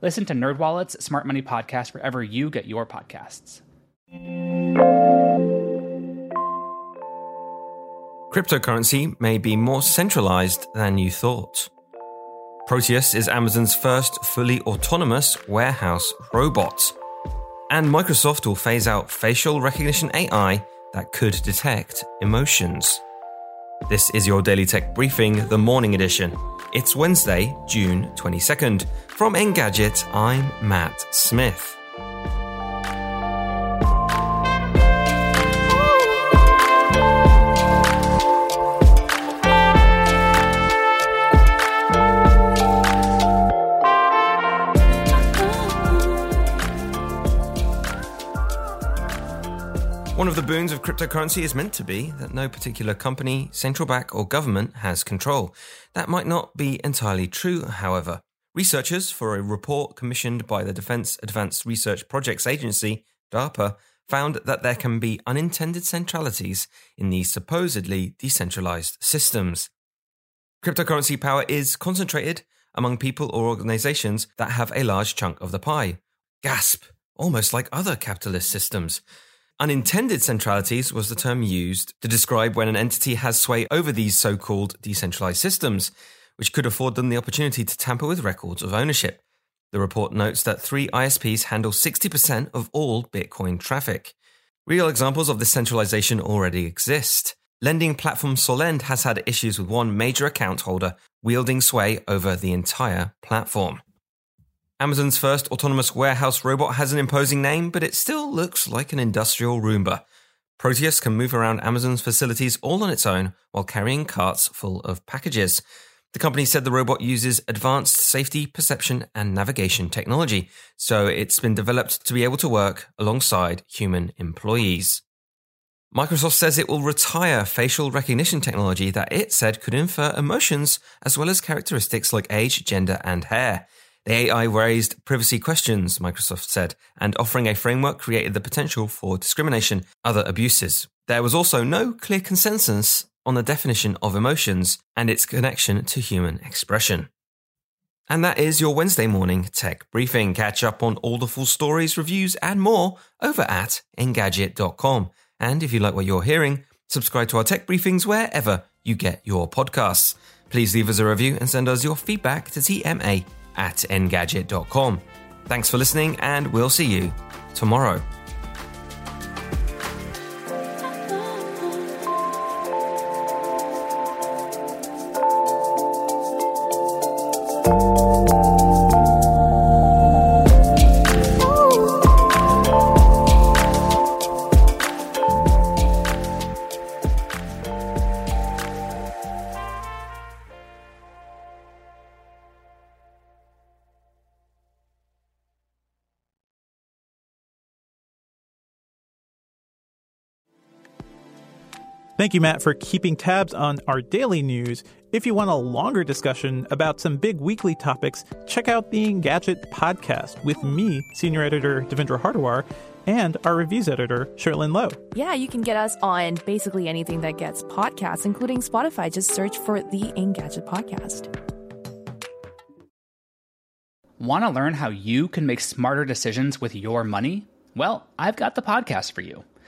Listen to NerdWallet's Smart Money Podcast wherever you get your podcasts. Cryptocurrency may be more centralized than you thought. Proteus is Amazon's first fully autonomous warehouse robot. And Microsoft will phase out facial recognition AI that could detect emotions. This is your Daily Tech Briefing, the morning edition. It's Wednesday, June 22nd. From Engadget, I'm Matt Smith. One of the boons of cryptocurrency is meant to be that no particular company, central bank, or government has control. That might not be entirely true, however. Researchers for a report commissioned by the Defense Advanced Research Projects Agency, DARPA, found that there can be unintended centralities in these supposedly decentralized systems. Cryptocurrency power is concentrated among people or organizations that have a large chunk of the pie. Gasp! Almost like other capitalist systems. Unintended centralities was the term used to describe when an entity has sway over these so called decentralized systems, which could afford them the opportunity to tamper with records of ownership. The report notes that three ISPs handle 60% of all Bitcoin traffic. Real examples of this centralization already exist. Lending platform Solend has had issues with one major account holder wielding sway over the entire platform. Amazon's first autonomous warehouse robot has an imposing name, but it still looks like an industrial Roomba. Proteus can move around Amazon's facilities all on its own while carrying carts full of packages. The company said the robot uses advanced safety, perception, and navigation technology, so it's been developed to be able to work alongside human employees. Microsoft says it will retire facial recognition technology that it said could infer emotions as well as characteristics like age, gender, and hair. The AI raised privacy questions, Microsoft said, and offering a framework created the potential for discrimination, other abuses. There was also no clear consensus on the definition of emotions and its connection to human expression. And that is your Wednesday morning tech briefing. Catch up on all the full stories, reviews, and more over at engadget.com. And if you like what you're hearing, subscribe to our tech briefings wherever you get your podcasts. Please leave us a review and send us your feedback to TMA at engadget.com. Thanks for listening, and we'll see you tomorrow. Thank you, Matt, for keeping tabs on our daily news. If you want a longer discussion about some big weekly topics, check out the Engadget podcast with me, senior editor Devindra Hardawar, and our reviews editor, Cherlynn Low. Yeah, you can get us on basically anything that gets podcasts, including Spotify. Just search for the Engadget podcast. Want to learn how you can make smarter decisions with your money? Well, I've got the podcast for you.